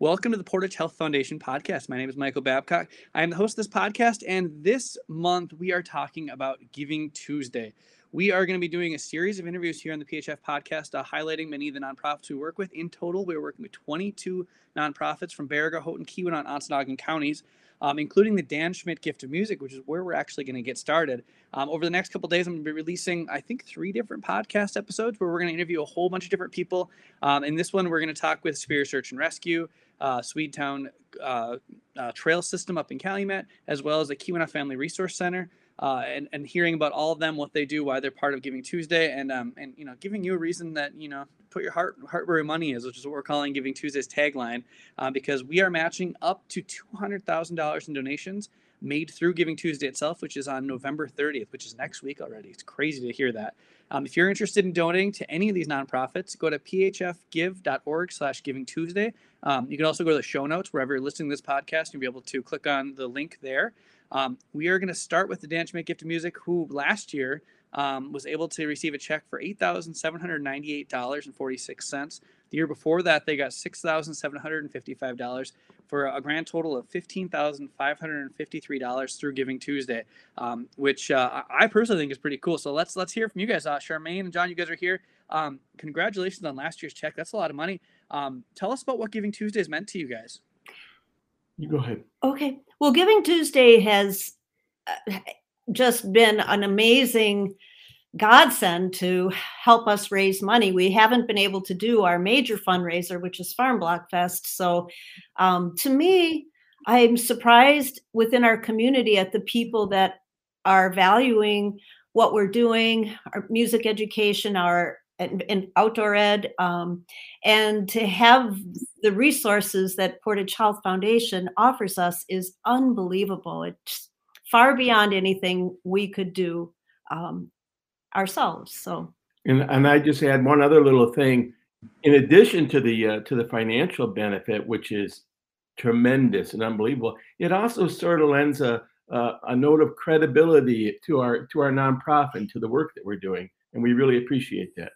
Welcome to the Portage Health Foundation podcast. My name is Michael Babcock. I am the host of this podcast, and this month we are talking about Giving Tuesday. We are going to be doing a series of interviews here on the PHF podcast, uh, highlighting many of the nonprofits we work with. In total, we're working with 22 nonprofits from Baraga, Houghton, Keweenaw, and Ontonagon counties um, including the Dan Schmidt Gift of Music, which is where we're actually going to get started. Um, over the next couple days, I'm going to be releasing, I think, three different podcast episodes where we're going to interview a whole bunch of different people. Um, in this one, we're going to talk with Superior Search and Rescue, uh, Swedetown uh, uh, Trail System up in Calumet, as well as the Keweenaw Family Resource Center uh, and, and hearing about all of them, what they do, why they're part of Giving Tuesday, and um, and you know, giving you a reason that you know put your heart heart where your money is, which is what we're calling Giving Tuesday's tagline, uh, because we are matching up to two hundred thousand dollars in donations made through Giving Tuesday itself, which is on November 30th, which is next week already. It's crazy to hear that. Um, if you're interested in donating to any of these nonprofits, go to phfgive.org slash giving Tuesday. Um, you can also go to the show notes wherever you're listening to this podcast. You'll be able to click on the link there. Um, we are going to start with the Dan Schmidt Gift of Music, who last year um, was able to receive a check for $8,798.46. The year before that, they got $6,755 for a grand total of $15,553 through Giving Tuesday, um, which uh, I personally think is pretty cool. So let's let's hear from you guys. Uh, Charmaine and John, you guys are here. Um, congratulations on last year's check. That's a lot of money. Um, tell us about what Giving Tuesday has meant to you guys. You go ahead. Okay. Well, Giving Tuesday has uh, just been an amazing godsend to help us raise money. We haven't been able to do our major fundraiser, which is Farm Block Fest. So, um, to me, I'm surprised within our community at the people that are valuing what we're doing, our music education, our and, and outdoor ed, um, and to have the resources that Portage Health Foundation offers us is unbelievable. It's far beyond anything we could do um, ourselves. So, and and I just add one other little thing. In addition to the uh, to the financial benefit, which is tremendous and unbelievable, it also sort of lends a uh, a note of credibility to our to our nonprofit and to the work that we're doing, and we really appreciate that.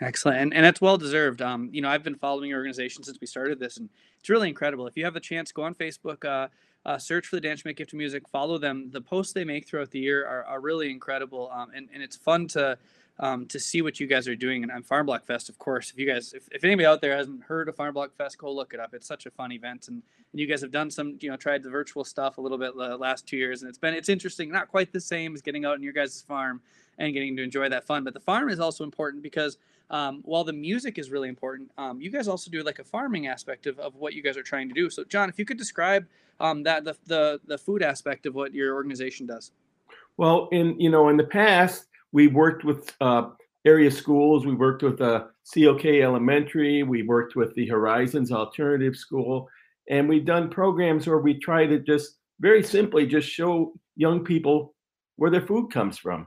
Excellent, and and it's well deserved. Um, you know, I've been following your organization since we started this, and it's really incredible. If you have the chance, go on Facebook, uh, uh, search for the Dan Schmidt Gift of Music, follow them. The posts they make throughout the year are, are really incredible, um, and and it's fun to um, to see what you guys are doing. And on Farm Block Fest, of course, if you guys, if, if anybody out there hasn't heard of Farm Block Fest, go look it up. It's such a fun event, and, and you guys have done some, you know, tried the virtual stuff a little bit the last two years, and it's been it's interesting. Not quite the same as getting out in your guys' farm and getting to enjoy that fun, but the farm is also important because um, while the music is really important, um, you guys also do like a farming aspect of, of what you guys are trying to do. So, John, if you could describe um, that the, the the food aspect of what your organization does. Well, in you know, in the past, we worked with uh, area schools. We worked with uh, CLK Elementary. We worked with the Horizons Alternative School, and we've done programs where we try to just very simply just show young people where their food comes from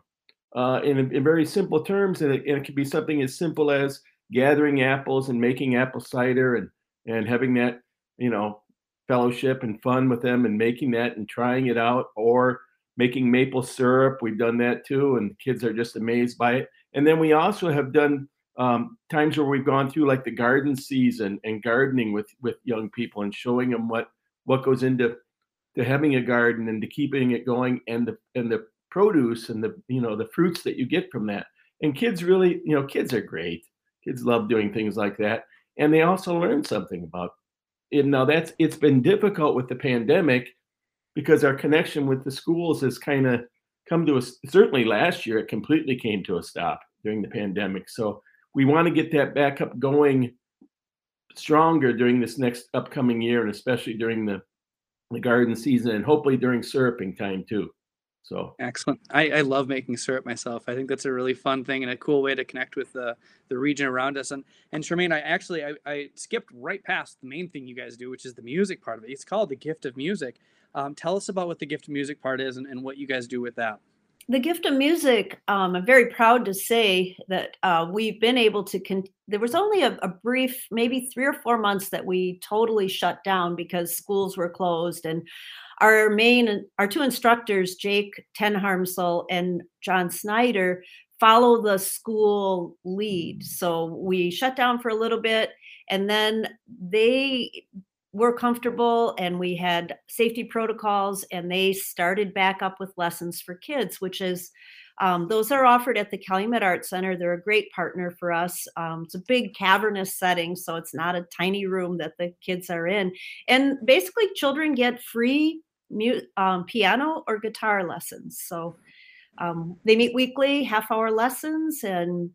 uh, in, in, very simple terms. And it, and it can be something as simple as gathering apples and making apple cider and, and having that, you know, fellowship and fun with them and making that and trying it out or making maple syrup. We've done that too. And kids are just amazed by it. And then we also have done um, times where we've gone through like the garden season and gardening with, with young people and showing them what, what goes into to having a garden and to keeping it going and the, and the produce and the you know the fruits that you get from that. And kids really you know kids are great. Kids love doing things like that. And they also learn something about it. Now that's it's been difficult with the pandemic because our connection with the schools has kind of come to us certainly last year it completely came to a stop during the pandemic. So we want to get that back up going stronger during this next upcoming year and especially during the the garden season and hopefully during syruping time too so excellent. I, I love making syrup myself. I think that's a really fun thing and a cool way to connect with the the region around us. And and Charmaine, I actually I, I skipped right past the main thing you guys do, which is the music part of it. It's called the gift of music. Um, tell us about what the gift of music part is and, and what you guys do with that. The gift of music, um, I'm very proud to say that uh, we've been able to. Con- there was only a, a, brief, maybe three or four months that we totally shut down because schools were closed. And our main our two instructors jake tenharmsel and john snyder follow the school lead. So we shut down for a little bit and then they were comfortable and we had safety protocols and they started back up with lessons for kids, which is um, those are offered at the Calumet Art Center. They're a great partner for us. Um, it's a big cavernous setting, so it's not a tiny room that the kids are in. And basically, children get free mu- um, piano or guitar lessons. So um, they meet weekly, half hour lessons, and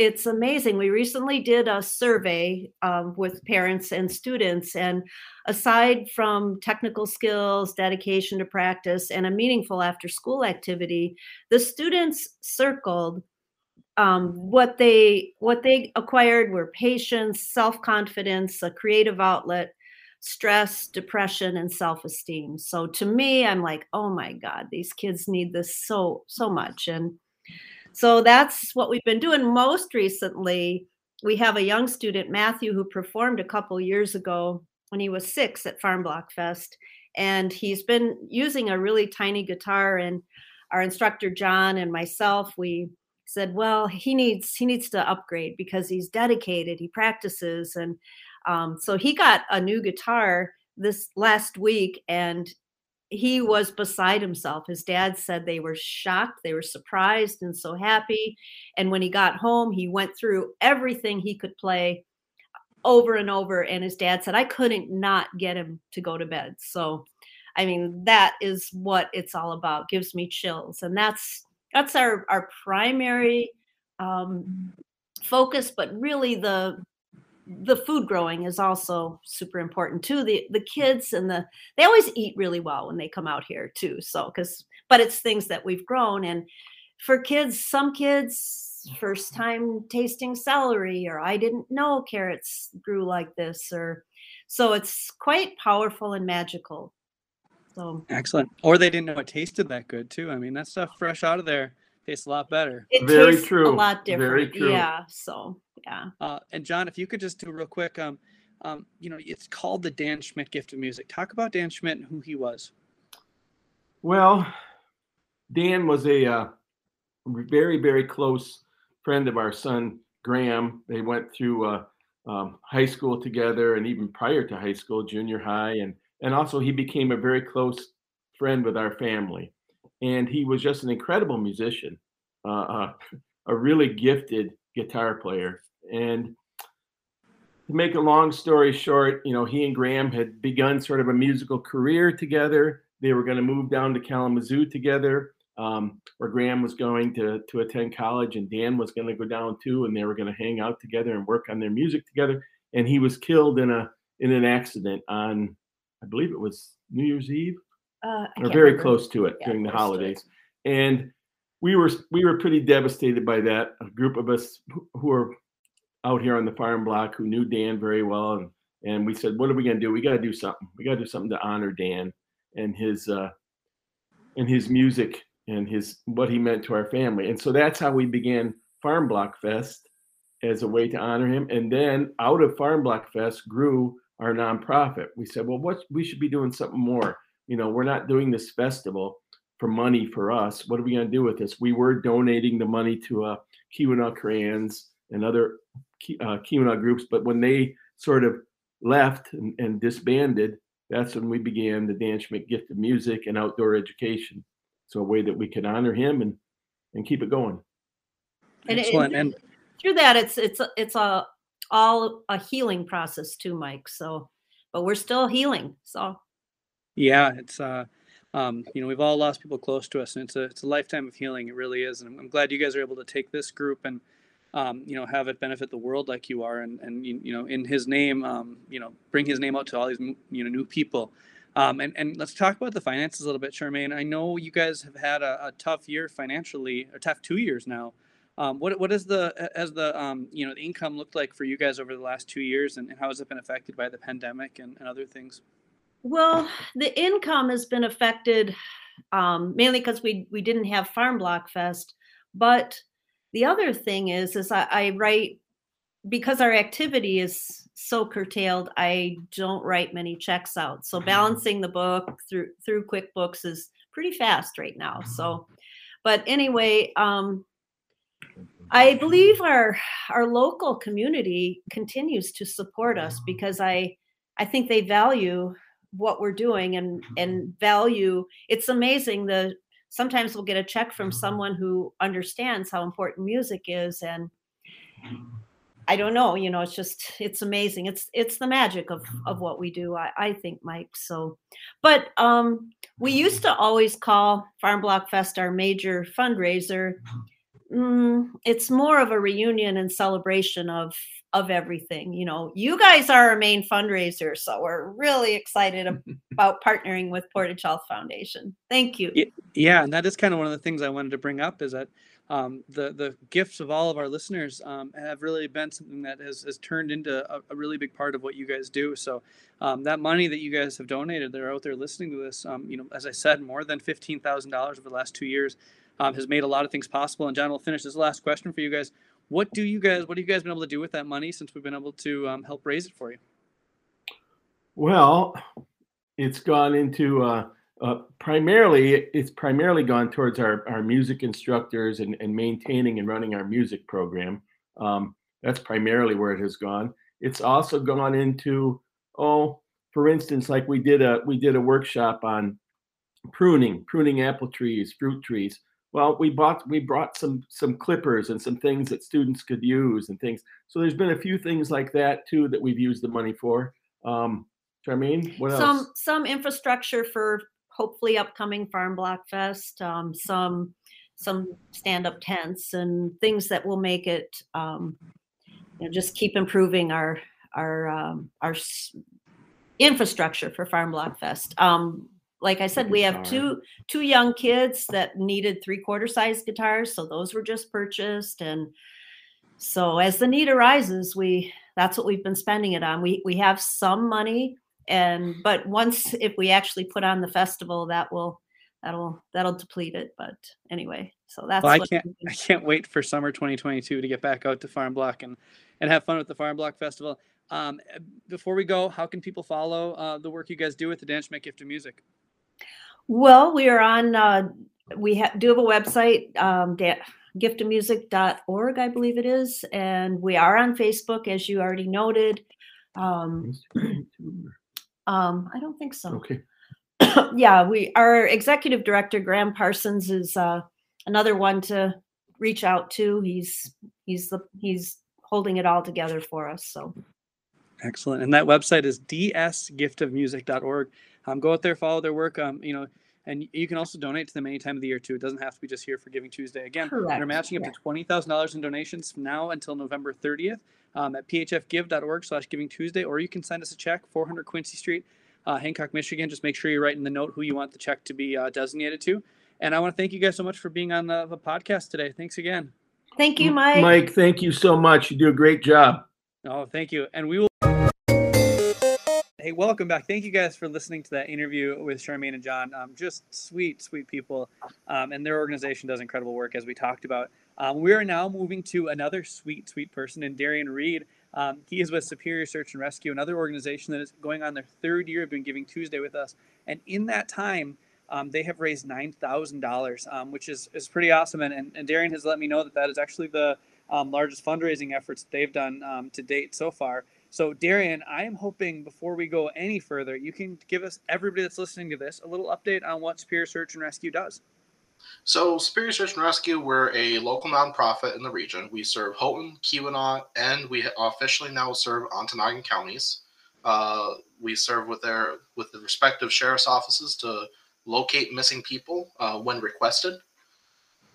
it's amazing. We recently did a survey um, with parents and students, and aside from technical skills, dedication to practice, and a meaningful after school activity, the students circled um, what they what they acquired were patience, self confidence, a creative outlet, stress, depression, and self esteem. So to me, I'm like, oh my God, these kids need this so so much, and so that's what we've been doing most recently. We have a young student, Matthew, who performed a couple years ago when he was six at Farm Block Fest. And he's been using a really tiny guitar. And our instructor, John, and myself, we said, well, he needs he needs to upgrade because he's dedicated, he practices. And um, so he got a new guitar this last week and he was beside himself. His dad said they were shocked, they were surprised and so happy. And when he got home, he went through everything he could play over and over. And his dad said, I couldn't not get him to go to bed. So, I mean, that is what it's all about. Gives me chills. And that's that's our our primary um, focus, but really the the food growing is also super important too. The the kids and the they always eat really well when they come out here too. So because but it's things that we've grown and for kids, some kids first time tasting celery or I didn't know carrots grew like this or so it's quite powerful and magical. So excellent. Or they didn't know it tasted that good too. I mean that stuff fresh out of there tastes a lot better. It Very tastes true. a lot different. Very true. Yeah. So yeah. Uh, and John, if you could just do real quick, um, um, you know, it's called the Dan Schmidt Gift of Music. Talk about Dan Schmidt and who he was. Well, Dan was a uh, very, very close friend of our son Graham. They went through uh, um, high school together, and even prior to high school, junior high, and and also he became a very close friend with our family. And he was just an incredible musician, uh, uh, a really gifted guitar player. And to make a long story short, you know, he and Graham had begun sort of a musical career together. They were going to move down to Kalamazoo together, um, where Graham was going to to attend college, and Dan was going to go down too, and they were going to hang out together and work on their music together. And he was killed in a in an accident on, I believe it was New Year's Eve Uh, or very remember. close to it Yeah, during the to holidays. And we were we were pretty devastated by that. A group of us who- were out here on the farm block who knew Dan very well, and and we said, what are we gonna do? We got to do something. We got to do something to honor Dan and his uh, and his music and his what he meant to our family. And so that's how we began Farm Block Fest as a way to honor him. And then out of Farm Block Fest grew our nonprofit. We said, well, what we should be doing something more. You know, we're not doing this festival for money for us. What are we going to do with this? We were donating the money to uh, Keweenaw Crayons and other Ke- uh, Keweenaw groups, but when they sort of left and, and disbanded, that's when we began the Dan Schmidt Gift of Music and Outdoor Education. So a way that we could honor him and and keep it going. And it- Excellent. And through that it's it's it's a all a healing process too mike so but we're still healing so yeah, it's uh, um, you know, we've all lost people close to us, and it's a it's a lifetime of healing. It really is, and I'm, glad you guys are able to take this group and um, you know have it benefit the world like you are, and and you, you know in His name, um, you know, bring His name out to all these you know new people. Um, and, and let's talk about the finances a little bit, Charmaine. I know you guys have had a, a tough year financially, a tough two years now. Um, what what is the has the um, you know the income looked like for you guys over the last two years, and, and how has it been affected by the pandemic and, and other things? Well the income has been affected um, mainly because we we didn't have farm block fest but the other thing is is I, I write because our activity is so curtailed i don't write many checks out. So balancing the book through through quickbooks is pretty fast right now so. But anyway um I believe our our local community continues to support us because I I think they value what we're doing and mm-hmm. and value it's amazing the sometimes we'll get a check from mm-hmm. someone who understands how important music is and mm-hmm. I don't know, you know, it's just it's amazing. It's it's the magic of of what we do, I, I think, Mike. So but um we used to always call Farm Block Fest our major fundraiser. Mm, it's more of a reunion and celebration of of everything. You know, you guys are our main fundraiser, so we're really excited about partnering with Portage Health Foundation. Thank you. Yeah, and that is kind of one of the things I wanted to bring up is that um, the the gifts of all of our listeners um, have really been something that has, has turned into a, a, really big part of what you guys do. So um, that money that you guys have donated, they're out there listening to this. Um, you know, as I said, more than fifteen thousand dollars over the last two years um, has made a lot of things possible. And John, we'll finish this last question for you guys. What do you guys What have you guys been able to do with that money since we've been able to um, help raise it for you? Well, it's gone into. Uh uh, primarily, it's primarily gone towards our, our music instructors and, and maintaining and running our music program. Um, that's primarily where it has gone. It's also gone into, oh, for instance, like we did a we did a workshop on pruning, pruning apple trees, fruit trees. Well, we bought we brought some some clippers and some things that students could use and things. So there's been a few things like that too that we've used the money for. Um, Charmaine, what some else? some infrastructure for hopefully upcoming Farm Block Fest, um, some some stand up tents and things that will make it um, you know, just keep improving our our um, our infrastructure for Farm Block Fest. Um, like I said, we have two two young kids that needed three quarter size guitars, so those were just purchased. And so as the need arises, we that's what we've been spending it on. We we have some money and but once if we actually put on the festival that will that'll that'll deplete it but anyway so that's well, i can't i can't wait for summer 2022 to get back out to farm block and and have fun with the farm block festival um, before we go how can people follow uh, the work you guys do with the dan schmidt gift of music well we are on uh, we ha- do have a website um, Dan- giftofmusic.org i believe it is and we are on facebook as you already noted um, um, I don't think so. Okay. yeah, we our executive director Graham Parsons is uh, another one to reach out to. He's he's the he's holding it all together for us. So excellent. And that website is dsgiftofmusic.org. Um, go out there, follow their work. Um, you know, and you can also donate to them any time of the year too. It doesn't have to be just here for Giving Tuesday. Again, Correct. they're matching up yeah. to twenty thousand dollars in donations from now until November thirtieth um, at phfgive.org slash giving Tuesday, or you can send us a check, 400 Quincy Street, uh, Hancock, Michigan. Just make sure you write in the note who you want the check to be uh, designated to. And I want to thank you guys so much for being on the, the podcast today. Thanks again. Thank you, Mike. Mike, thank you so much. You do a great job. Oh, thank you. And we will. Hey, welcome back. Thank you guys for listening to that interview with Charmaine and John. Um, just sweet, sweet people. Um, and their organization does incredible work, as we talked about. Um, we are now moving to another sweet, sweet person in Darian Reed. Um, he is with Superior Search and Rescue, another organization that is going on their third year of doing Giving Tuesday with us. And in that time, um, they have raised $9,000, um, which is, is pretty awesome. And, and, and, Darian has let me know that that is actually the largest fundraising efforts they've done to date so far. So, Darian, I am hoping before we go any further, you can give us, everybody that's listening to this, a little update on what Superior Search and Rescue does. So, Superior Search and Rescue, we're a local nonprofit in the region. We serve Houghton, Keweenaw, and we officially now serve Ontonagon counties. Uh, we serve with their with the respective sheriff's offices to locate missing people uh, when requested.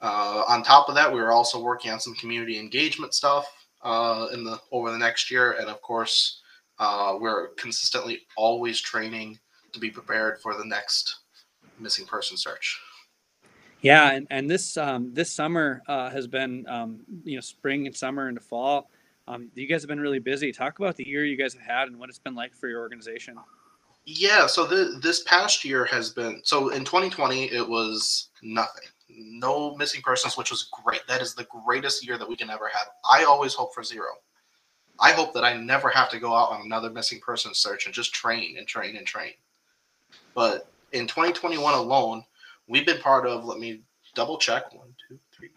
Uh, on top of that, we are also working on some community engagement stuff uh, in the over the next year, and of course, uh, we're consistently always training to be prepared for the next missing person search. Yeah, and, and this um, this summer uh, has been um, you know spring and summer into fall. Um, you guys have been really busy. Talk about the year you guys have had and what it's been like for your organization. Yeah, so the, this past year has been so in 2020 it was nothing, no missing persons, which was great. That is the greatest year that we can ever have. I always hope for zero. I hope that I never have to go out on another missing person search and just train and train and train. But in 2021 alone, We've been part of, let me double check, one, two, three,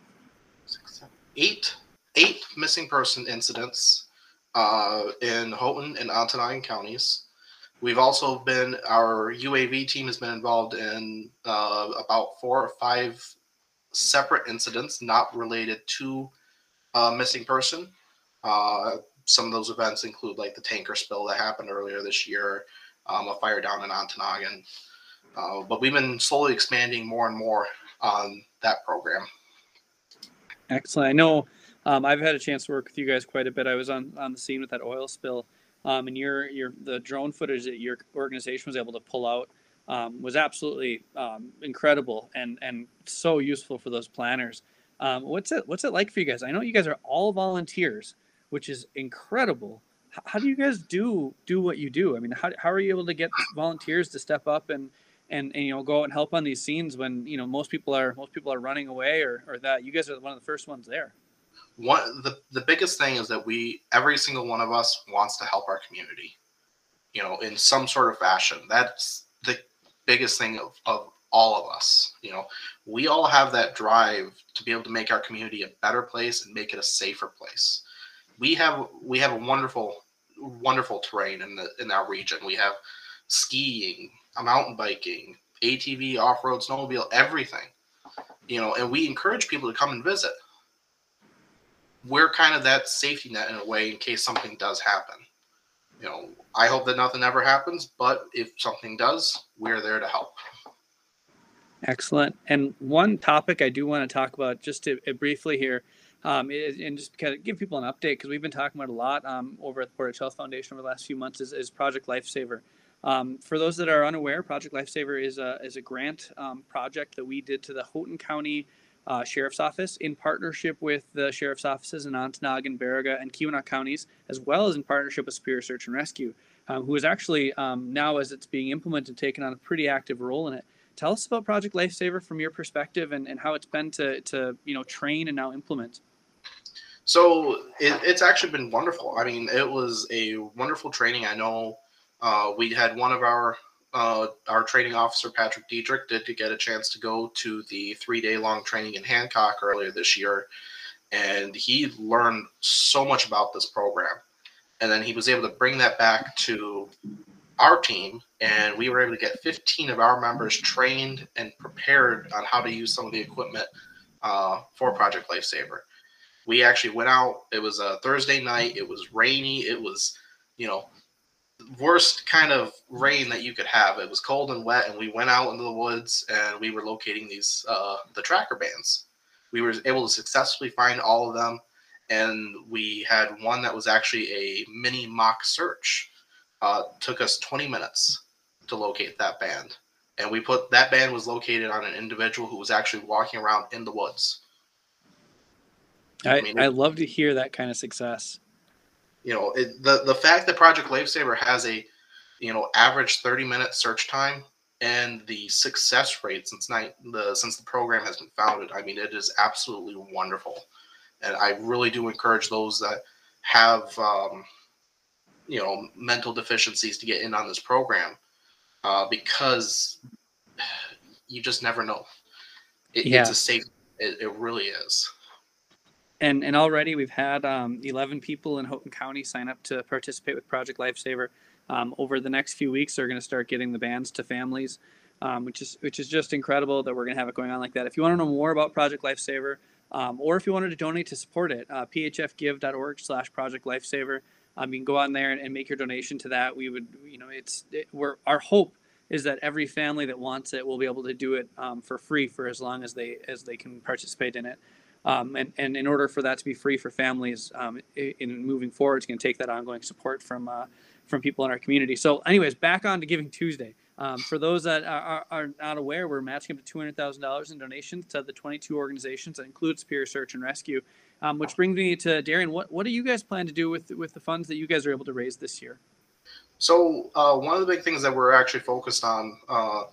six, seven, eight eight missing person incidents uh, in Houghton and Ontonagon counties. We've also been, our UAV team has been involved in uh, about four or five separate incidents not related to a missing person. Uh, some of those events include like the tanker spill that happened earlier this year, um, a fire down in Ontonagon. Uh, but we've been slowly expanding more and more on that program. Excellent. I know um, I've had a chance to work with you guys quite a bit. I was on, on the scene with that oil spill, um, and your your the drone footage that your organization was able to pull out um, was absolutely um, incredible and and so useful for those planners. Um, what's it What's it like for you guys? I know you guys are all volunteers, which is incredible. H- how do you guys do do what you do? I mean, how, how are you able to get volunteers to step up and and, and you know go out and help on these scenes when you know most people are most people are running away or, or that you guys are one of the first ones there one the, the biggest thing is that we every single one of us wants to help our community you know in some sort of fashion that's biggest thing of, of all of us you know? We all have that drive to be able to make our community a better place and make it a safer place. We have we have a wonderful wonderful terrain in the in our region. We have skiing mountain biking atv off-road snowmobile everything you know? And we encourage people to come and visit. We're kind of that safety net in a way in case something does happen. You know, I hope that nothing ever happens, but if something does, we're there to help. Excellent. And one topic I do want to talk about just to, uh, briefly here, um, is, and just kind of give people an update because we've been talking about a lot um, over at the Portage Health Foundation over the last few months is, is Project Lifesaver. Um, for those that are unaware, Project Lifesaver is a, is a grant um, project that we did to the Houghton County uh, Sheriff's Office in partnership with the Sheriff's Offices in Ontonagon, Baraga, and Keweenaw counties, as well as in partnership with Superior Search and Rescue, um, who is actually um, now, as it's being implemented, taking on a pretty active role in it. Tell us about Project Lifesaver from your perspective and, and how it's been to, to you know train and now implement. So it, it's actually been wonderful. I mean, it was a wonderful training. I know uh, we had one of our uh, our training officer Patrick Diedrich did to get a chance to go to the three day long training in Hancock earlier this year, and he learned so much about this program, and then he was able to bring that back to our team, and we were able to get 15 of our members trained and prepared on how to use some of the equipment uh, for Project Lifesaver. We actually went out. It was a Thursday night. It was rainy. It was, you know, worst kind of rain that you could have. It was cold and wet, and we went out into the woods and we were locating these uh, the tracker bands. We were able to successfully find all of them, and we had one that was actually a mini mock search. Uh, took us 20 minutes to locate that band, and we put that band was located on an individual who was actually walking around in the woods. I, I, mean, I love to hear that kind of success you know it, the the fact that project lifesaver has a you know average 30 minute search time and the success rate since night the since the program has been founded i mean it is absolutely wonderful and i really do encourage those that have um, you know mental deficiencies to get in on this program uh, because you just never know it, yeah. it's a safe it, it really is and and already we've had um, 11 people in Houghton County sign up to participate with Project Lifesaver. Um, over the next few weeks, they're going to start getting the bands to families, um, which is which is just incredible that we're going to have it going on like that. If you want to know more about Project Lifesaver, um, or if you wanted to donate to support it, uh, phfgive.org/slash Project Lifesaver. Um, you can go on there and, and, make your donation to that. We would, you know, it's it, we're our hope is that every family that wants it will be able to do it um, for free for as long as they as they can participate in it. Um, and, and in order for that to be free for families um, in moving forward, it's going to take that ongoing support from uh, from people in our community. So, anyways, back on to Giving Tuesday. Um, for those that are, are, not aware, we're matching up to two hundred thousand dollars in donations to the twenty-two organizations that include Superior Search and Rescue. Um, which brings me to Darian. What what do you guys plan to do with with the funds that you guys are able to raise this year? So uh, one of the big things that we're actually focused on uh,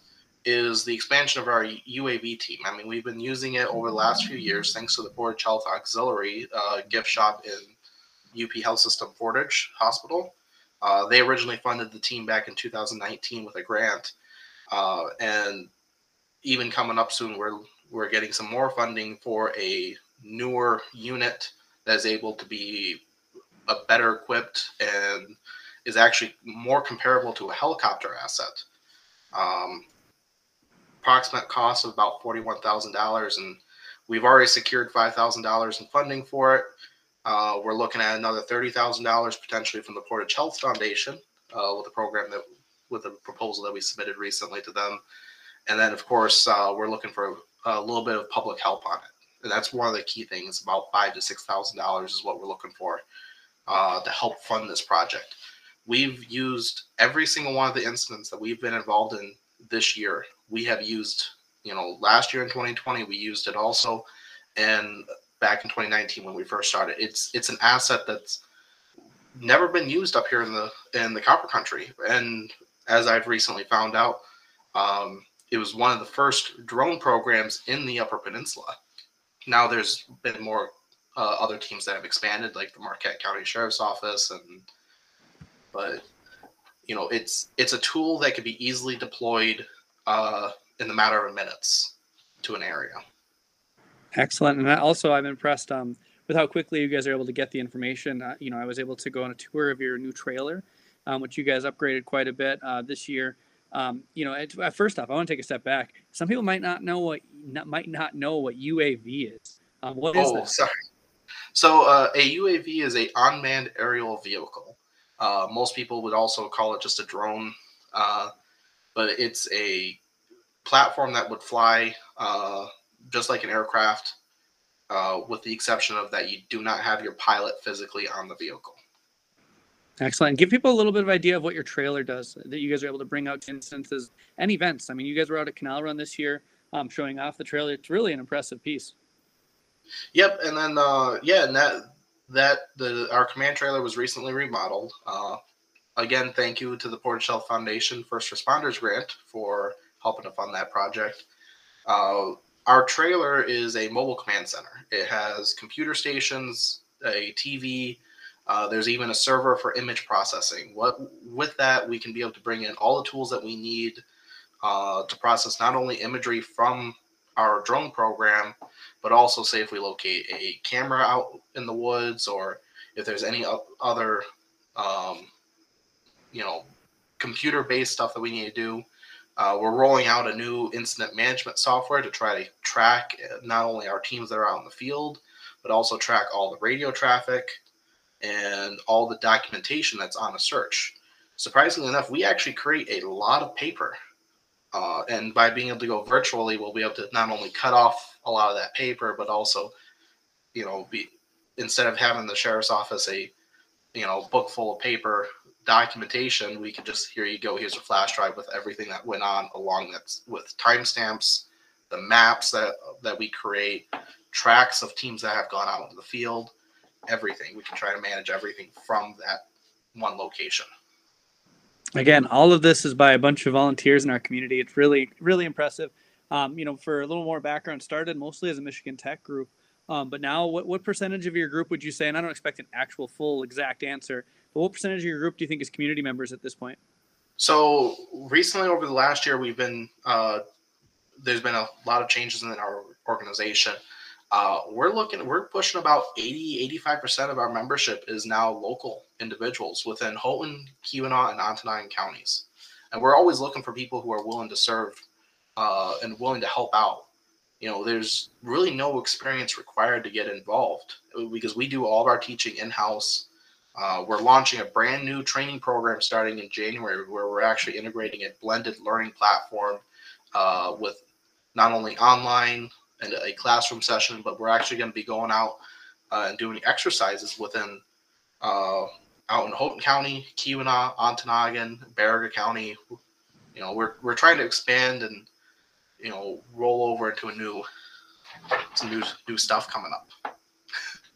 is the expansion of our UAV team. I mean, we've been using it over the last few years thanks to the Portage Health Auxiliary uh, gift shop in UP Health System Portage Hospital. Uh, they originally funded the team back in 2019 with a grant, uh, and even coming up soon, we're we're getting some more funding for a newer unit that is able to be a better equipped and is actually more comparable to a helicopter asset. Um, approximate cost of about forty-one thousand dollars, and we've already secured five thousand dollars in funding for it. Uh, we're looking at another thirty thousand dollars potentially from the Portage Health Foundation uh, with a program that with a proposal that we submitted recently to them, and then of course uh, we're looking for a little bit of public help on it, and that's one of the key things. About five to six thousand dollars is what we're looking for uh, to help fund this project. We've used every single one of the incidents that we've been involved in this year. We have used, you know, last year in 2020 we used it also, and back in 2019 when we first started. It's it's an asset that's never been used up here in the in the copper country, and as I've recently found out, um, it was one of the first drone programs in the Upper Peninsula. Now there's been more uh, other teams that have expanded, like the Marquette County Sheriff's Office, and but you know it's it's a tool that could be easily deployed uh, in the matter of minutes to an area. Excellent, and also I'm impressed um, with how quickly you guys are able to get the information. Uh, you know, I was able to go on a tour of your new trailer, um, which you guys upgraded quite a bit uh, this year. Um, you know, at, uh, first off, I want to take a step back. Some people might not know what not, might not know what UAV is. Um, what is oh, that? sorry. So uh, a UAV is a unmanned aerial vehicle. Uh, most people would also call it just a drone, uh, but it's a platform that would fly uh, just like an aircraft, uh, with the exception of that you do not have your pilot physically on the vehicle. Excellent. Give people a little bit of idea of what your trailer does that you guys are able to bring out to instances and events. I mean, you guys were out at Canal Run this year, um, showing off the trailer. It's really an impressive piece. Yep, and then uh, yeah, and that that the our command trailer was recently remodeled. Uh, again, thank you to the Portage Health Foundation First Responders Grant for helping to fund that project. Uh, our trailer is a mobile command center. It has computer stations, a TV. Uh, there's even a server for image processing. What with that, we can be able to bring in all the tools that we need uh, to process not only imagery from our drone program, but also say if we locate a camera out in the woods or if there's any other, um, you know, computer-based stuff that we need to do. Uh, we're rolling out a new incident management software to try to track uh, not only our teams that are out in the field, but also track all the radio traffic and all the documentation that's on a search. Surprisingly enough, we actually create a lot of paper uh, and by being able to go virtually, we'll be able to not only cut off a lot of that paper, but also, you know, be instead of having the sheriff's office a, you know, book full of paper documentation, we can just here you go. Here's a flash drive with everything that went on along that with timestamps, the maps that that we create, tracks of teams that have gone out into the field, everything. We can try to manage everything from that one location. Again, all of this is by a bunch of volunteers in our community. It's really, really impressive. Um, you know, for a little more background, started mostly as a Michigan Tech group, um, but now what, what percentage of your group would you say? And I don't expect an actual full exact answer, but what percentage of your group do you think is community members at this point? So recently, over the last year, we've been uh, there's been a lot of changes in our organization. Uh, we're looking, we're pushing about 80, 85% of our membership is now local individuals within Houghton, Keweenaw, and Ontonagon counties. And we're always looking for people who are willing to serve uh, and willing to help out. You know, there's really no experience required to get involved because we do all of our teaching in house. Uh, we're launching a brand new training program starting in January where we're actually integrating a blended learning platform uh, with not only online and a classroom session, but we're actually going to be going out uh, and doing exercises within uh, out in Houghton County, Keweenaw, Ontonagon, Baraga County. You know, we're we're trying to expand and you know roll over to a new some new new stuff coming up.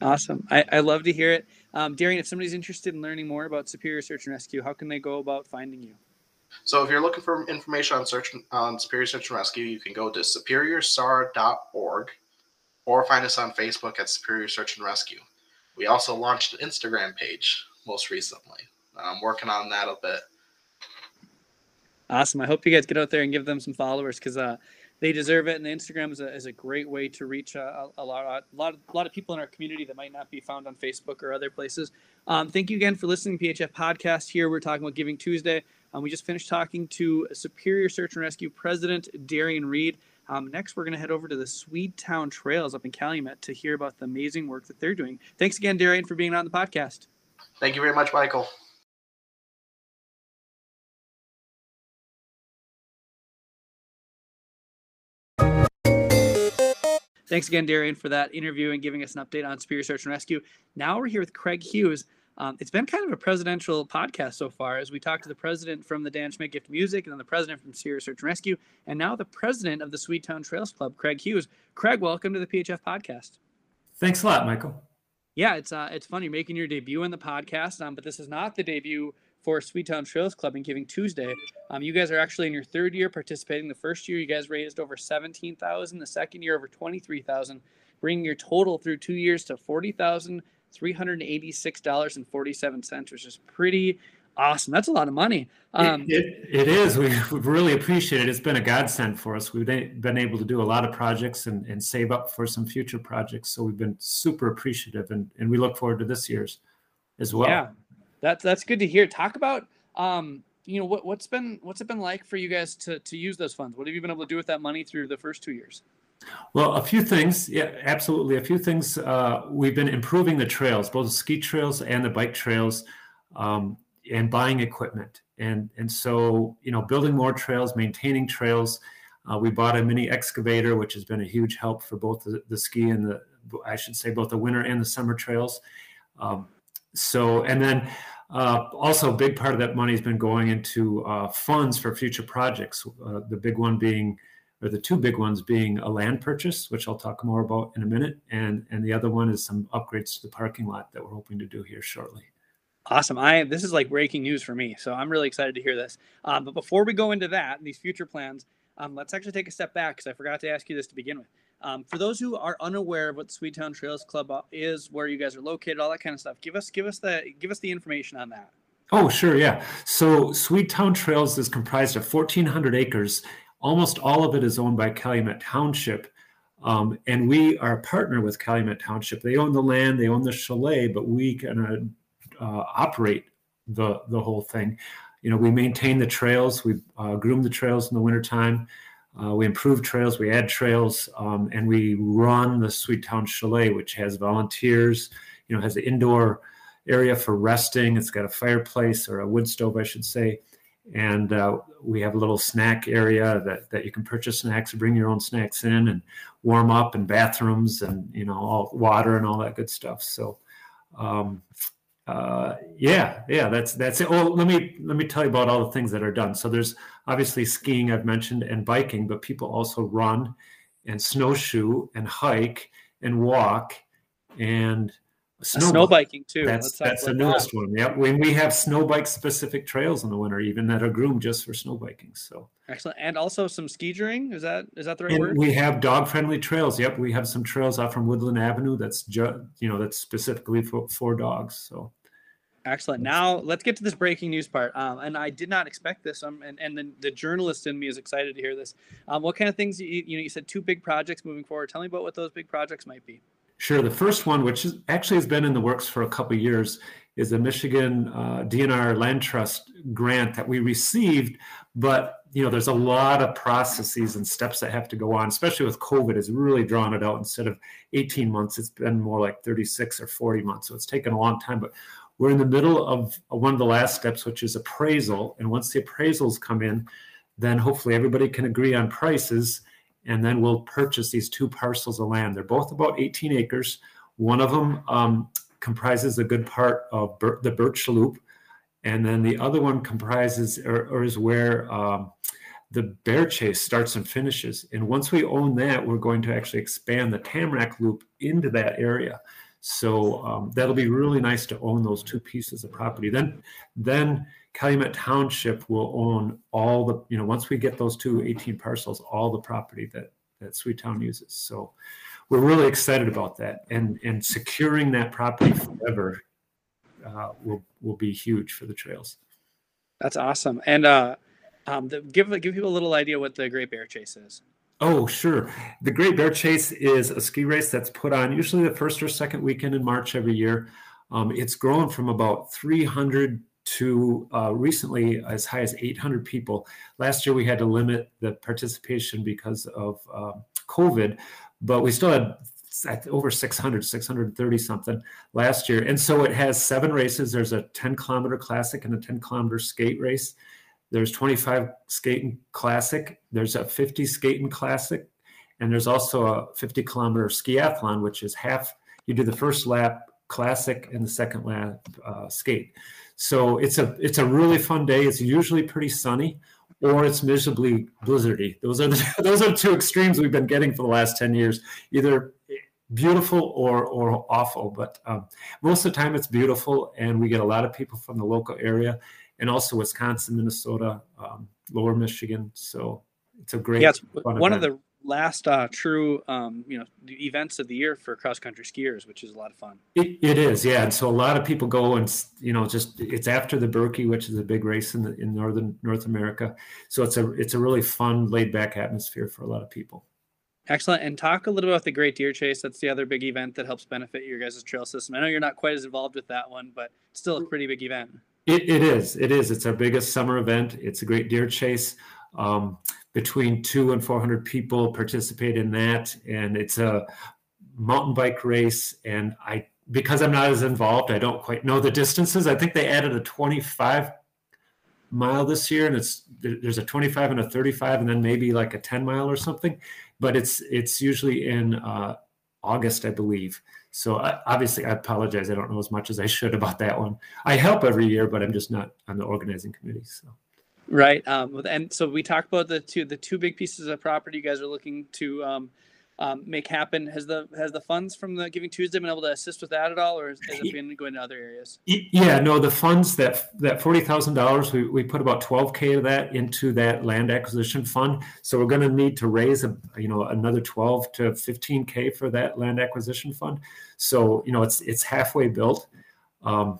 Awesome. I, I love to hear it. Um, Darian, if somebody's interested in learning more about Superior Search and Rescue, how can they go about finding you? So if you're looking for information on search on Superior Search and Rescue, you can go to superiorSAR.org or find us on Facebook at Superior Search and Rescue. We also launched an Instagram page most recently. I'm working on that a bit. Awesome. I hope you guys get out there and give them some followers because uh, they deserve it. And Instagram is a, is a great way to reach a, a, lot, a lot, of, a lot of people in our community that might not be found on Facebook or other places. Um, thank you again for listening to PHF podcast. Here we're talking about Giving Tuesday. Um, we just finished talking to Superior Search and Rescue President Darian Reed. Um, next, we're going to head over to the Swede Town Trails up in Calumet to hear about the amazing work that they're doing. Thanks again, Darian, for being on the podcast. Thank you very much, Michael. Thanks again, Darian, for that interview and giving us an update on Superior Search and Rescue. Now we're here with Craig Hughes. Um, it's been kind of a presidential podcast so far as we talked to the president from the Dan Schmidt Gift Music and then the president from Superior Search and Rescue, and now the president of the Swedetown Trails Club, Craig Hughes. Craig, welcome to the PHF podcast. Thanks a lot, Michael. Yeah, it's uh, it's fun. You're making your debut in the podcast, um, but this is not the debut for Swedetown Trails Club and Giving Tuesday. Um, you guys are actually in your third year participating. The first year, you guys raised over seventeen thousand. The second year, over twenty three thousand, bringing your total through two years to forty thousand three hundred eighty six dollars and forty seven cents, which is pretty awesome. That's a lot of money. Um, it, it, it is. We, have really appreciate it. It's been a godsend for us. We've been able to do a lot of projects and, and save up for some future projects. So we've been super appreciative, and, and we look forward to this year's as well. Yeah, that's that's good to hear. Talk about um, you know what what's been what's it been like for you guys to to use those funds? What have you been able to do with that money through the first two years? Well, a few things. Yeah, absolutely. A few things. Uh, we've been improving the trails, both the ski trails and the bike trails, um, and buying equipment. And and so you know, building more trails, maintaining trails. Uh, we bought a mini excavator, which has been a huge help for both the, the ski and the I should say both the winter and the summer trails. Um, so and then uh, also a big part of that money has been going into uh, funds for future projects. Uh, the big one being, or the two big ones being a land purchase, which I'll talk more about in a minute, and and the other one is some upgrades to the parking lot that we're hoping to do here shortly. Awesome. I this is like breaking news for me, so I'm really excited to hear this. Um, but before we go into that, and these future plans, um, let's actually take a step back because I forgot to ask you this to begin with. Um, for those who are unaware of what Swedetown Trails Club uh, is, where you guys are located, all that kind of stuff, give us give us the give us the information on that. Oh, sure, yeah. So Swedetown Trails is comprised of 1,400 acres. Almost all of it is owned by Calumet Township, um, and we are a partner with Calumet Township. They own the land, they own the chalet, but we kind of uh, operate the the whole thing. You know, we maintain the trails, we uh, groom the trails in the wintertime. Uh, we improve trails, we add trails, um, and we run the Swedetown Chalet, which has volunteers, you know, has an indoor area for resting. It's got a fireplace or a wood stove, I should say. And uh, we have a little snack area that, that you can purchase snacks bring your own snacks in and warm up and bathrooms and, you know, all water and all that good stuff. So, um, uh, yeah, yeah, that's that's it. Well, let me let me tell you about all the things that are done. So there's obviously skiing I've mentioned and biking, but people also run and snowshoe and hike and walk and snow, snow biking too. That's that's the newest that. one. Yeah, when we have snow bike specific trails in the winter, even that are groomed just for snow biking. So excellent, and also some ski touring. Is that is that the right and word? We have dog friendly trails. Yep, we have some trails out from Woodland Avenue. That's ju- you know that's specifically for for dogs. So Excellent. Now let's get to this breaking news part. Um, and I did not expect this. Um, and and the, the journalist in me is excited to hear this. Um, what kind of things you, you know? You said two big projects moving forward. Tell me about what those big projects might be. Sure. The first one, which is, actually has been in the works for a couple of years, is the Michigan uh, DNR Land Trust grant that we received. But you know, there's a lot of processes and steps that have to go on, especially with COVID. Has really drawn it out. Instead of 18 months, it's been more like 36 or 40 months. So it's taken a long time. But we're in the middle of one of the last steps, which is appraisal. And once the appraisals come in, then hopefully everybody can agree on prices. And then we'll purchase these two parcels of land. They're both about 18 acres. One of them um, comprises a good part of Bir- the Birch Loop. And then the other one comprises or, or is where um, the bear chase starts and finishes. And once we own that, we're going to actually expand the Tamarack Loop into that area. So um, that'll be really nice to own those two pieces of property. Then, then Calumet Township will own all the, you know, once we get those two 18 parcels, all the property that that Swedetown uses. So we're really excited about that, and and securing that property forever uh, will will be huge for the trails. That's awesome. And uh, um, the, give give people a little idea what the Great Bear Chase is. Oh, sure. The Great Bear Chase is a ski race that's put on usually the first or second weekend in March every year. Um, it's grown from about 300 to uh, recently as high as 800 people. Last year we had to limit the participation because of uh, COVID, but we still had over 600, 630 something last year. And so it has seven races. There's a 10 kilometer classic and a 10 kilometer skate race. There's 25 skating classic. There's a 50 skating classic, and there's also a 50 kilometer skiathlon, which is half. You do the first lap classic and the second lap uh, skate. So it's a it's a really fun day. It's usually pretty sunny, or it's miserably blizzardy. Those are the those are two extremes we've been getting for the last 10 years. Either beautiful or or awful. But um, most of the time it's beautiful, and we get a lot of people from the local area and also Wisconsin, Minnesota, um, Lower Michigan. So it's a great. Yeah, it's one event. of the last uh, true um, you know events of the year for cross country skiers, which is a lot of fun. It, it is, yeah. And so a lot of people go and you know just it's after the Birkie, which is a big race in the, in northern North America. So it's a it's a really fun, laid back atmosphere for a lot of people. Excellent. And talk a little about the Great Deer Chase. That's the other big event that helps benefit your guys' trail system. I know you're not quite as involved with that one, but still a pretty big event. It, it is. It is. It's our biggest summer event. It's a great deer chase. Um, between two and 400 people participate in that. And it's a mountain bike race. And I, because I'm not as involved, I don't quite know the distances. I think they added a 25 mile this year and it's there's a 25 and a 35 and then maybe like a 10 mile or something but it's it's usually in uh, august i believe so I, obviously, I apologize. I don't know as much as I should about that one. I help every year, but I'm just not on the organizing committee. So. Right, um, and so we talked about the two the two big pieces of property you guys are looking to um, um, make happen. Has the has the funds from the Giving Tuesday been able to assist with that at all, or has, has it been going to other areas? Yeah, no, the funds that that forty thousand dollars, we we put about twelve k of that into that land acquisition fund. So we're going to need to raise a you know another twelve to fifteen k for that land acquisition fund. So you know it's it's halfway built, um,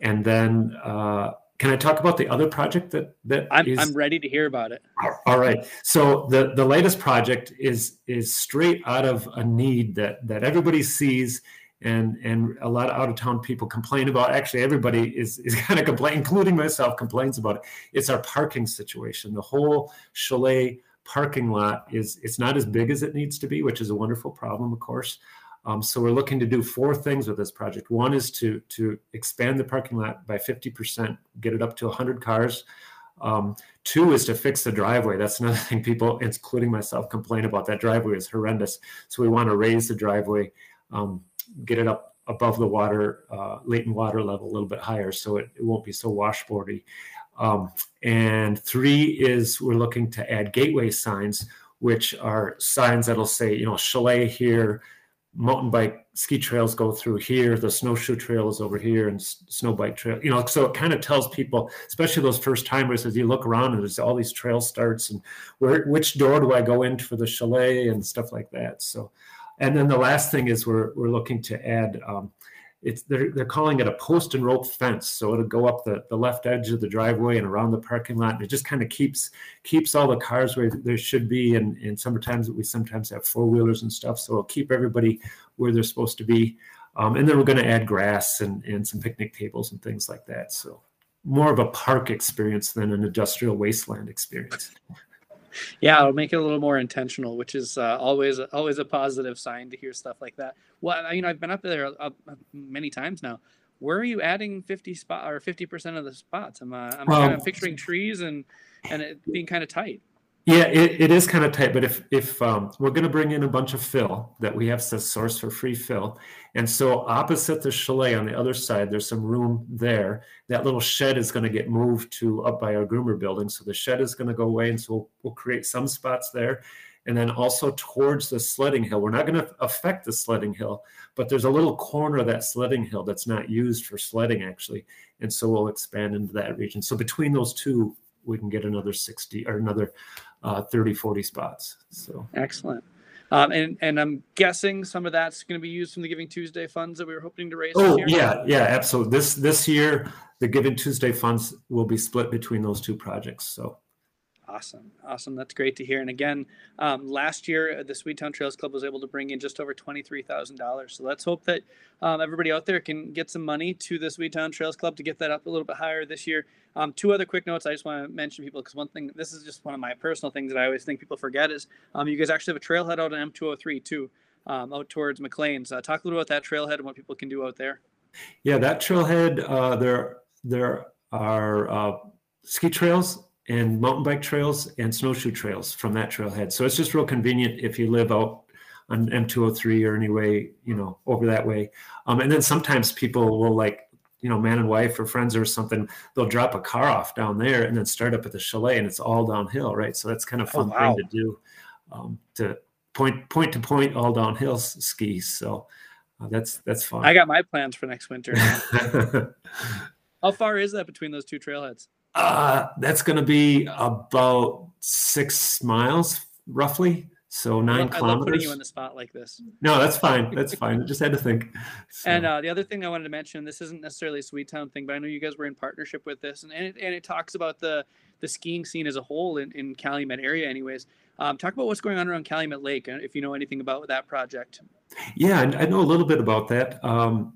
and then. Uh, can I talk about the other project that that I'm, is... I'm ready to hear about it. All right. So the the latest project is is straight out of a need that that everybody sees and and a lot of out of town people complain about. Actually, everybody is is kind of complaining, including myself, complains about it. It's our parking situation. The whole chalet parking lot is it's not as big as it needs to be, which is a wonderful problem, of course. Um, so we're looking to do four things with this project. One is to to expand the parking lot by 50%, get it up to 100 cars. Um, two is to fix the driveway. That's another thing people, including myself, complain about. That driveway is horrendous. So we want to raise the driveway, um, get it up above the water, uh, latent water level a little bit higher, so it, it won't be so washboardy. Um, and three is we're looking to add gateway signs, which are signs that'll say, you know, chalet here, mountain bike ski trails go through here the snowshoe trail is over here and snow bike trail you know so it kind of tells people especially those first timers as you look around and there's all these trail starts and where which door do i go in for the chalet and stuff like that so. And then the last thing is we're we're looking to add um, it's they're, they're calling it a post and rope fence. So it'll go up the, the left edge of the driveway and around the parking lot. And it just kind of keeps keeps all the cars where there should be. And in summertimes we sometimes have four-wheelers and stuff. So it'll keep everybody where they're supposed to be. Um, and then we're going to add grass and, and some picnic tables and things like that. So more of a park experience than an industrial wasteland experience yeah it'll make it a little more intentional which is uh, always always a positive sign to hear stuff like that. Well you know i've been up there uh, many times now. Where are you adding 50 spot or 50 percent of the spots? I'm uh, i'm kind of picturing trees and and it being kind of tight yeah, it, it is kind of tight, but if if um, we're going to bring in a bunch of fill that we have to source for free fill, and so opposite the chalet on the other side, there's some room there. That little shed is going to get moved to up by our groomer building, so the shed is going to go away, and so we'll, we'll create some spots there, and then also towards the sledding hill. We're not going to affect the sledding hill, but there's a little corner of that sledding hill that's not used for sledding actually, and so we'll expand into that region. So between those two, we can get another 60 or another uh, 30, 40 spots. So excellent. Um, and and I'm guessing some of that's going to be used from the Giving Tuesday funds that we were hoping to raise. Oh yeah, yeah, absolutely. This this year, the Giving Tuesday funds will be split between those two projects. So Awesome. Awesome. That's great to hear. And again, um, last year, uh, the Swedetown Trails Club was able to bring in just over $23,000. So let's hope that um, everybody out there can get some money to the Swedetown Trails Club to get that up a little bit higher this year. Um, two other quick notes I just want to mention people because one thing, this is just one of my personal things that I always think people forget is um, you guys actually have a trailhead out on M203 too, um, out towards McLain's. Uh, talk a little about that trailhead and what people can do out there. Yeah, that trailhead, uh, there, there are uh, ski trails and mountain bike trails and snowshoe trails from that trailhead. So it's just real convenient if you live out on M203 or anyway, you know, over that way. Um, and then sometimes people will like, you know, man and wife or friends or something, they'll drop a car off down there and then start up at the chalet and it's all downhill, right? So that's kind of oh, fun oh, wow. thing to do um, to point point to point all downhill skis. So uh, that's that's fun. I got my plans for next winter. How far is that between those two trailheads? Uh, that's going to be about six miles, roughly. So nine I kilometers. I love putting you on the spot like this. No, that's fine. That's fine. I just had to think. So. And uh, the other thing I wanted to mention, this isn't necessarily a Swedetown thing, but I know you guys were in partnership with this, and, and, it, and it talks about the the skiing scene as a whole in, in Calumet area, anyways. Um, talk about what's going on around Calumet Lake, uh, if you know anything about that project. Yeah, I know a little bit about that. Um,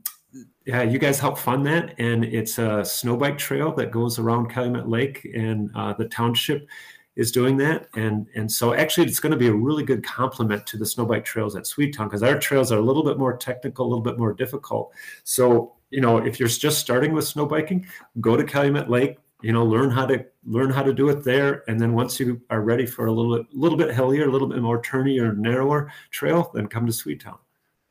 yeah, you guys help fund that, and it's a snow bike trail that goes around Calumet Lake, and uh, the township is doing that, and and so actually it's going to be a really good complement to the snow bike trails at Swedetown because our trails are a little bit more technical, a little bit more difficult. So you know, if you're just starting with snow biking, go to Calumet Lake, you know, learn how to learn how to do it there, and then once you are ready for a little bit, little bit hillier, a little bit more turny or narrower trail, then come to Swedetown.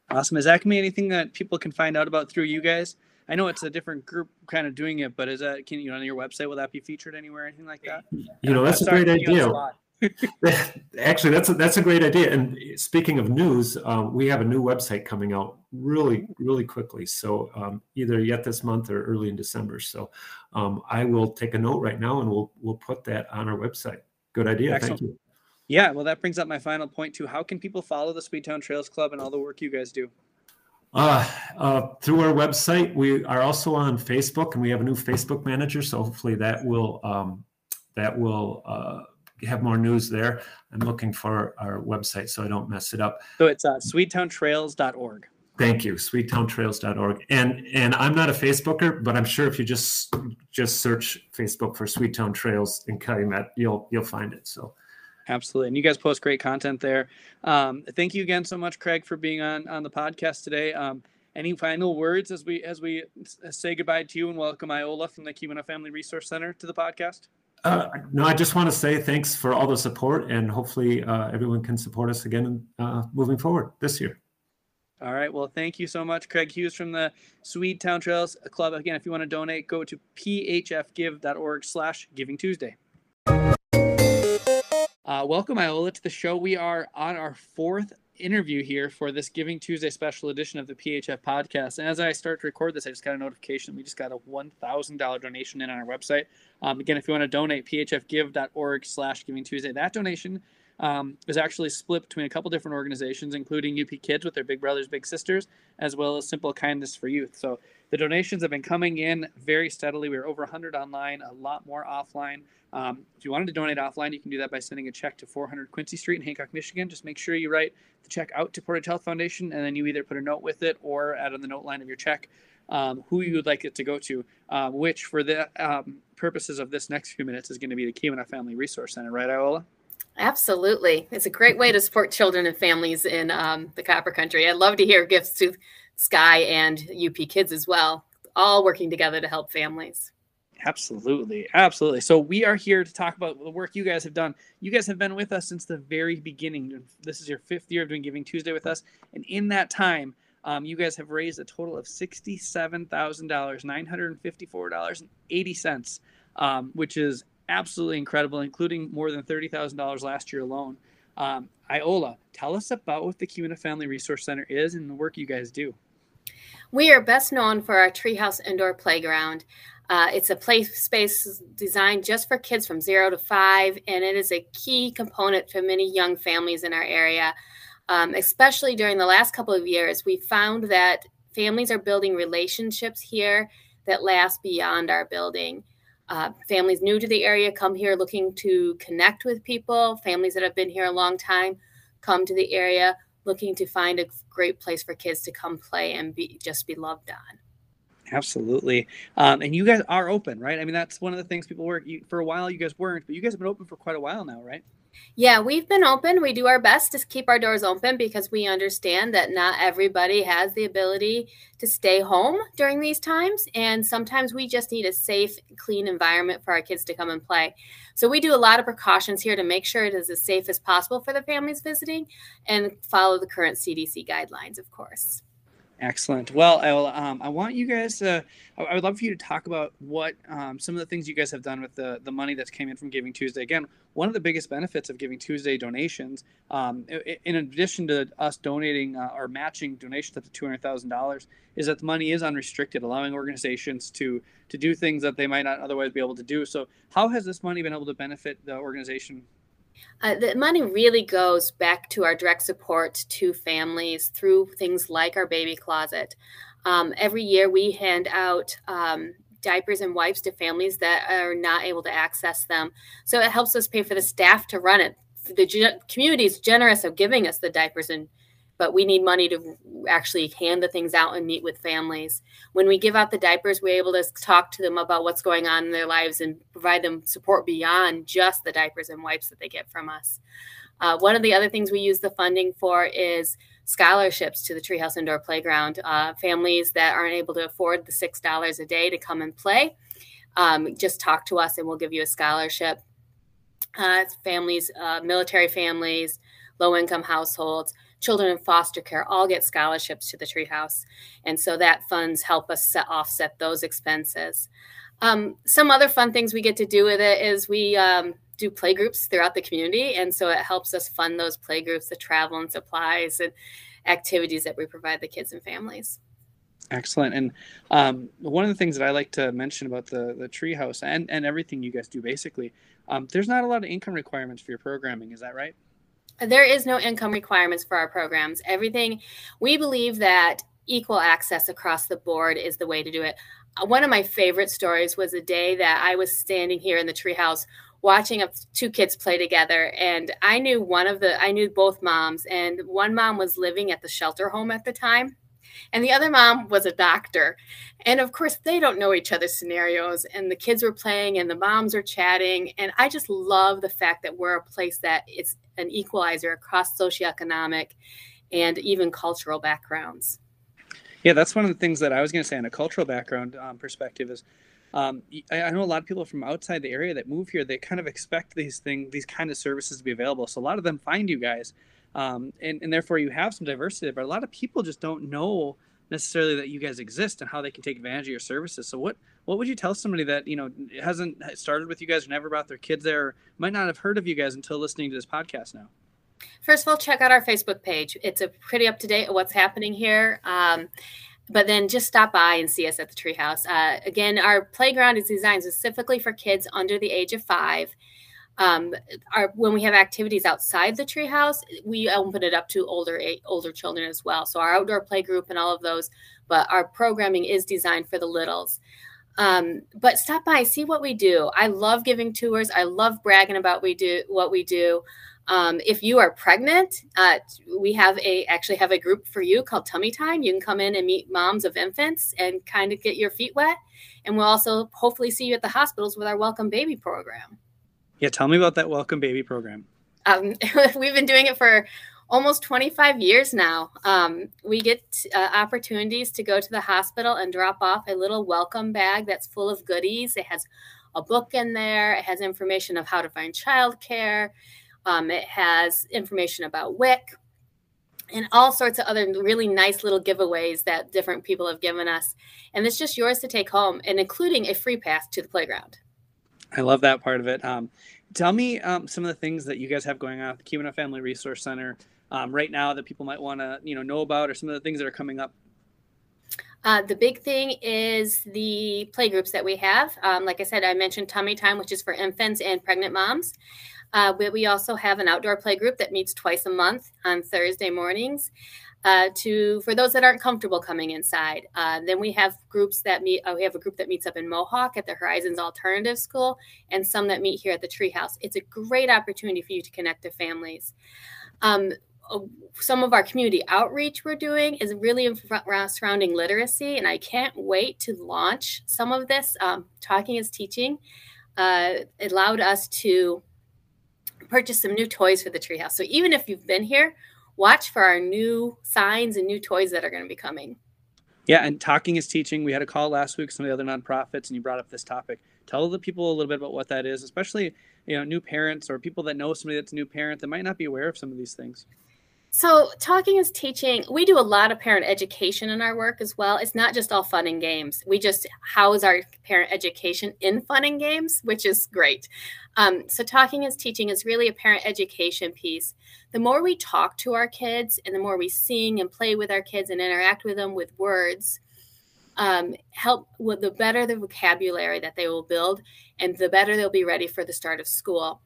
Awesome. Is be anything that people can find out about through you guys? I know it's a different group kind of doing it, but is that can you on your website will that be featured anywhere, anything like that? You know, that's a great idea. Actually, that's a, that's a great idea. And speaking of news, um, we have a new website coming out really, really quickly. So um, either yet this month or early in December. So um, I will take a note right now, and we'll we'll put that on our website. Good idea. Excellent. Thank you. Yeah, well, that brings up my final point too. How can people follow the Swedetown Trails Club and all the work you guys do? Uh, uh, through our website, we are also on Facebook, and we have a new Facebook manager. So hopefully that will um, that will uh, have more news there. I'm looking for our website so I don't mess it up. So it's uh, swedetowntrails.org. Thank you, swedetowntrails.org. And and I'm not a Facebooker, but I'm sure if you just just search Facebook for Swedetown Trails in Calumet, you'll you'll find it. So Absolutely. And you guys post great content there. Um, thank you again so much, Craig, for being on, on the podcast today. Um, any final words as we as we say goodbye to you and welcome Iola from the Keweenaw Family Resource Center to the podcast? Uh, no, I just want to say thanks for all the support, and hopefully uh, everyone can support us again uh, moving forward this year. All right. Well, thank you so much, Craig Hughes from the Swedetown Trails Club. Again, if you want to donate, go to phfgive.org slash Giving Tuesday. Uh, welcome, Iola, to the show. We are on our fourth interview here for this Giving Tuesday special edition of the PHF podcast. And as I start to record this, I just got a notification. We just got a $1,000 donation in on our website. Um, again, if you want to donate, phfgive.org slash Giving Tuesday. That donation um, is actually split between a couple different organizations, including UP Kids with their Big Brothers Big Sisters, as well as Simple Kindness for Youth. So the donations have been coming in very steadily. We are over 100 online, a lot more offline. Um, if you wanted to donate offline, you can do that by sending a check to 400 Quincy Street in Hancock, Michigan. Just make sure you write the check out to Portage Health Foundation, and then you either put a note with it or add on the note line of your check um, who you would like it to go to, um, which for the um, purposes of this next few minutes is going to be the Keweenaw Family Resource Center, right, Iola? Absolutely. It's a great way to support children and families in um, the Copper Country. I'd love to hear gifts to Sky and UP Kids as well, all working together to help families. Absolutely. Absolutely. So we are here to talk about the work you guys have done. You guys have been with us since the very beginning. This is your fifth year of doing Giving Tuesday with us. And in that time, um, you guys have raised a total of $67,000, $954.80, um, which is absolutely incredible, including more than $30,000 last year alone. Um, Iola, tell us about what the Keweenaw Family Resource Center is and the work you guys do. We are best known for our Treehouse Indoor Playground. Uh, it's a play space designed just for kids from zero to five, and it is a key component for many young families in our area. Um, especially during the last couple of years, we found that families are building relationships here that last beyond our building. Uh, families new to the area come here looking to connect with people. Families that have been here a long time come to the area looking to find a great place for kids to come play and be just be loved on. Absolutely. Um, and you guys are open, right? I mean, that's one of the things people were you, for a while. You guys weren't, but you guys have been open for quite a while now, right? Yeah, we've been open. We do our best to keep our doors open because we understand that not everybody has the ability to stay home during these times. And sometimes we just need a safe, clean environment for our kids to come and play. So we do a lot of precautions here to make sure it is as safe as possible for the families visiting and follow the current CDC guidelines, of course. Excellent. Well, I, will, um, I want you guys to, I would love for you to talk about what um, some of the things you guys have done with the, the money that's came in from Giving Tuesday. Again, one of the biggest benefits of Giving Tuesday donations, um, in addition to us donating uh, or matching donations up to $200,000, is that the money is unrestricted, allowing organizations to, to do things that they might not otherwise be able to do. So, how has this money been able to benefit the organization uh, the money really goes back to our direct support to families through things like our baby closet. Um, every year we hand out um, diapers and wipes to families that are not able to access them. So it helps us pay for the staff to run it. The community is generous of giving us the diapers and but we need money to actually hand the things out and meet with families. When we give out the diapers, we're able to talk to them about what's going on in their lives and provide them support beyond just the diapers and wipes that they get from us. Uh, one of the other things we use the funding for is scholarships to the Treehouse Indoor Playground. Uh, families that aren't able to afford the $6 a day to come and play, um, just talk to us and we'll give you a scholarship. Uh, families, uh, military families, low income households children in foster care all get scholarships to the treehouse and so that funds help us set, offset those expenses um, some other fun things we get to do with it is we um, do playgroups throughout the community and so it helps us fund those playgroups, the travel and supplies and activities that we provide the kids and families Excellent. And um, one of the things that I like to mention about the the treehouse and and everything you guys do basically, um, there's not a lot of income requirements for your programming. Is that right? There is no income requirements for our programs. Everything, we believe that equal access across the board is the way to do it. Uh, one of my favorite stories was a day that I was standing here in the treehouse watching two kids play together and i knew one of the i knew both moms and one mom was living at the shelter home at the time and the other mom was a doctor. And of course, they don't know each other's scenarios. And the kids were playing and the moms are chatting. And I just love the fact that we're a place that is an equalizer across socioeconomic and even cultural backgrounds. Yeah, that's one of the things that I was going to say on a cultural background um, perspective is um, I, I, know a lot of people from outside the area that move here. They kind of expect these things, these kind of services to be available. So a lot of them find you guys um, and, and therefore you have some diversity but a lot of people just don't know necessarily that you guys exist and how they can take advantage of your services. So what what would you tell somebody that you know hasn't started with you guys or never brought their kids there might not have heard of you guys until listening to this podcast now? First of all check out our facebook page. It's a pretty up to date of what's happening here. Um, but then just stop by and see us at the treehouse. Uh, again, our playground is designed specifically for kids under the age of five um, our when we have activities outside the treehouse, we open it up to older older children as well. So our outdoor play group and all of those, but our programming is designed for the littles. Um, but stop by, see what we do. I love giving tours. I love bragging about we do what we do. Um, if you are pregnant, uh, we have a actually have a group for you called Tummy Time. You can come in and meet moms of infants and kind of get your feet wet. And we'll also hopefully see you at the hospitals with our Welcome Baby program. Yeah, tell me about that Welcome Baby program. Um, we've been doing it for almost 25 years now. Um, we get uh, opportunities to go to the hospital and drop off a little welcome bag that's full of goodies. It has a book in there, it has information of how to find childcare, um, it has information about WIC. And all sorts of other really nice little giveaways that different people have given us. And it's just yours to take home, and including a free pass to the playground. I love that part of it. Um, tell me um, some of the things that you guys have going on at the Keweenaw Family Resource Center um, right now that people might want to you know know about, or some of the things that are coming up. Uh, the big thing is the play groups that we have. Um, like I said, I mentioned Tummy Time, which is for infants and pregnant moms. Uh, but we also have an outdoor play group that meets twice a month on Thursday mornings. Uh, to for those that aren't comfortable coming inside. Uh, then we have groups that meet. Uh, we have a group that meets up in Mohawk at the Horizons Alternative School, and some that meet here at the Treehouse. It's a great opportunity for you to connect to families. Um, uh, some of our community outreach we're doing is really surrounding literacy, and I can't wait to launch some of this. Um, Talking is teaching uh, allowed us to purchase some new toys for the treehouse. So even if you've been here, watch for our new signs and new toys that are going to be coming. Yeah, and talking is teaching. We had a call last week, with some of the other nonprofits, and you brought up this topic. Tell the people a little bit about what that is, especially you know new parents or people that know somebody that's a new parent that might not be aware of some of these things. So, talking is teaching. We do a lot of parent education in our work as well. It's not just all fun and games. We just house our parent education in fun and games, which is great. Um, so, talking is teaching is really a parent education piece. The more we talk to our kids and the more we sing and play with our kids and interact with them with words, um, help with the better the vocabulary that they will build and the better they'll be ready for the start of school.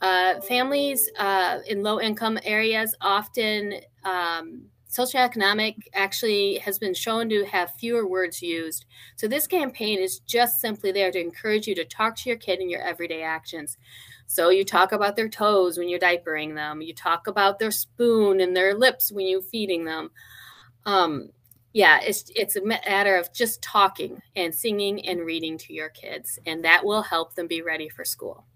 Uh, families uh, in low income areas often um, socioeconomic actually has been shown to have fewer words used. So this campaign is just simply there to encourage you to talk to your kid in your everyday actions. So you talk about their toes when you're diapering them. You talk about their spoon and their lips when you're feeding them. Um, yeah, it's it's a matter of just talking and singing and reading to your kids, and that will help them be ready for school.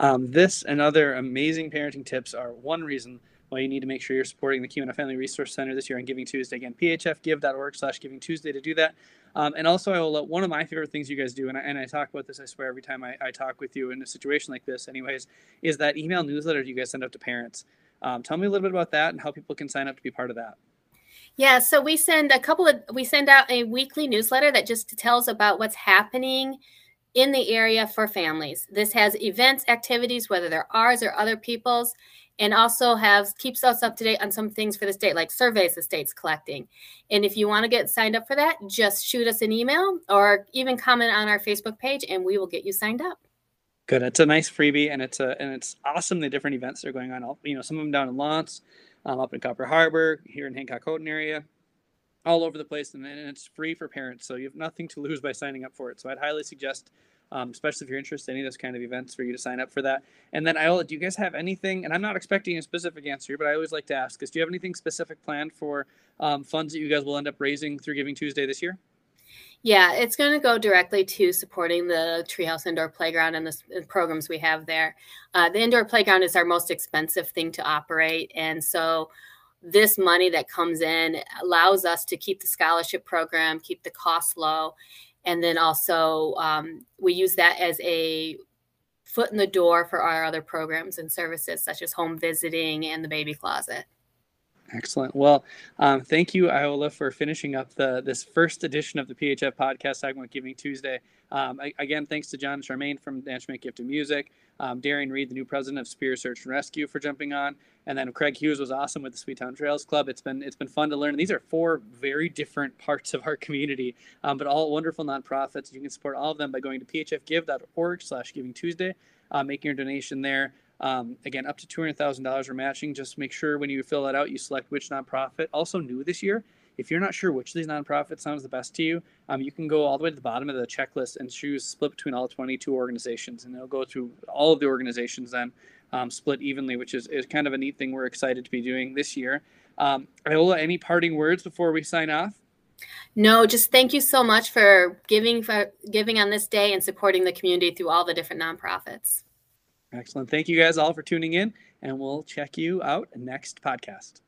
Um, this and other amazing parenting tips are one reason why you need to make sure you're supporting the Keweenaw Family Resource Center this year on Giving Tuesday. Again, phfgive.org slash Giving Tuesday to do that. Um, and also, I will let one of my favorite things you guys do, and I, and I talk about this, I swear, every time I, I, talk with you in a situation like this, anyways, is that email newsletter you guys send out to parents. Um, tell me a little bit about that and how people can sign up to be part of that. Yeah, so we send a couple of, we send out a weekly newsletter that just tells about what's happening in the area for families. This has events, activities, whether they're ours or other people's, and also has keeps us up to date on some things for the state, like surveys the state's collecting. And if you want to get signed up for that, just shoot us an email or even comment on our Facebook page, and we will get you signed up. Good. It's a nice freebie, and it's a and it's awesome the different events that are going on. You know, some of them down in L'Anse, um, up in Copper Harbor, here in Hancock Houghton area, all over the place, and, and it's free for parents. So you have nothing to lose by signing up for it. So I'd highly suggest um, especially if you're interested in any of those kind of events for you to sign up for that. And then Iola, do you guys have anything? And I'm not expecting a specific answer, but I always like to ask: Is do you have anything specific planned for um, funds that you guys will end up raising through Giving Tuesday this year? Yeah, it's going to go directly to supporting the Treehouse Indoor Playground and the programs we have there. Uh, the indoor playground is our most expensive thing to operate, and so this money that comes in allows us to keep the scholarship program, keep the costs low, and then also um, we use that as a foot in the door for our other programs and services such as home visiting and the baby closet Excellent. Well, um, thank you, Iola, for finishing up the this first edition of the PHF podcast segment, Giving Tuesday. Um, I, again, thanks to John Charmaine from Nanchemink Gift of Music, um, Darian Reed, the new president of Spear Search and Rescue, for jumping on, and then Craig Hughes was awesome with the Swedetown Trails Club. It's been it's been fun to learn. These are four very different parts of our community, um, but all wonderful nonprofits. You can support all of them by going to phfgive.org/slash Giving Tuesday, uh, making your donation there. Um, again, up to $200,000 we're matching. Just make sure when you fill that out, you select which nonprofit. Also, new this year, if you're not sure which of these nonprofits sounds the best to you, um, you can go all the way to the bottom of the checklist and choose split between all 22 organizations. And it'll go through all of the organizations then um, split evenly, which is, is kind of a neat thing we're excited to be doing this year. Um, Iola, any parting words before we sign off? No, just thank you so much for giving for giving on this day and supporting the community through all the different nonprofits. Excellent. Thank you guys all for tuning in, and we'll check you out next podcast.